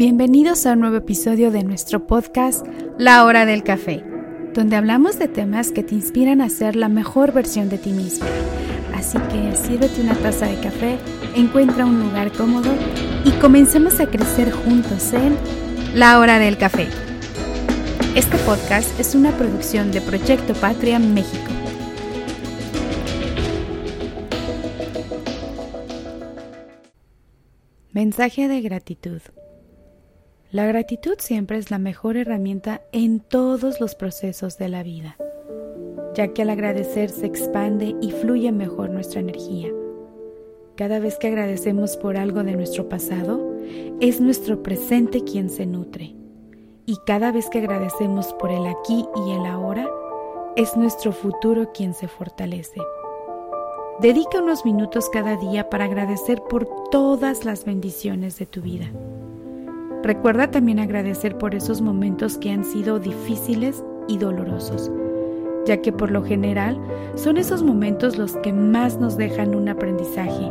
Bienvenidos a un nuevo episodio de nuestro podcast La Hora del Café, donde hablamos de temas que te inspiran a ser la mejor versión de ti mismo. Así que sírvete una taza de café, encuentra un lugar cómodo y comencemos a crecer juntos en La Hora del Café. Este podcast es una producción de Proyecto Patria México. Mensaje de gratitud. La gratitud siempre es la mejor herramienta en todos los procesos de la vida, ya que al agradecer se expande y fluye mejor nuestra energía. Cada vez que agradecemos por algo de nuestro pasado, es nuestro presente quien se nutre. Y cada vez que agradecemos por el aquí y el ahora, es nuestro futuro quien se fortalece. Dedica unos minutos cada día para agradecer por todas las bendiciones de tu vida. Recuerda también agradecer por esos momentos que han sido difíciles y dolorosos, ya que por lo general son esos momentos los que más nos dejan un aprendizaje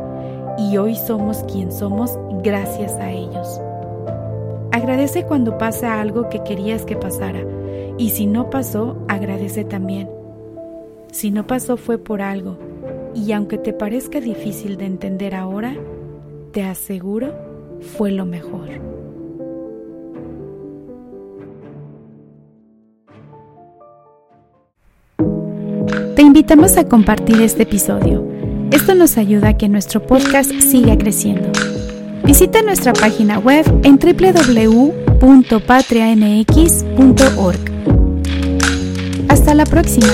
y hoy somos quien somos gracias a ellos. Agradece cuando pasa algo que querías que pasara y si no pasó, agradece también. Si no pasó fue por algo y aunque te parezca difícil de entender ahora, te aseguro fue lo mejor. Te invitamos a compartir este episodio. Esto nos ayuda a que nuestro podcast siga creciendo. Visita nuestra página web en www.patriamx.org. Hasta la próxima.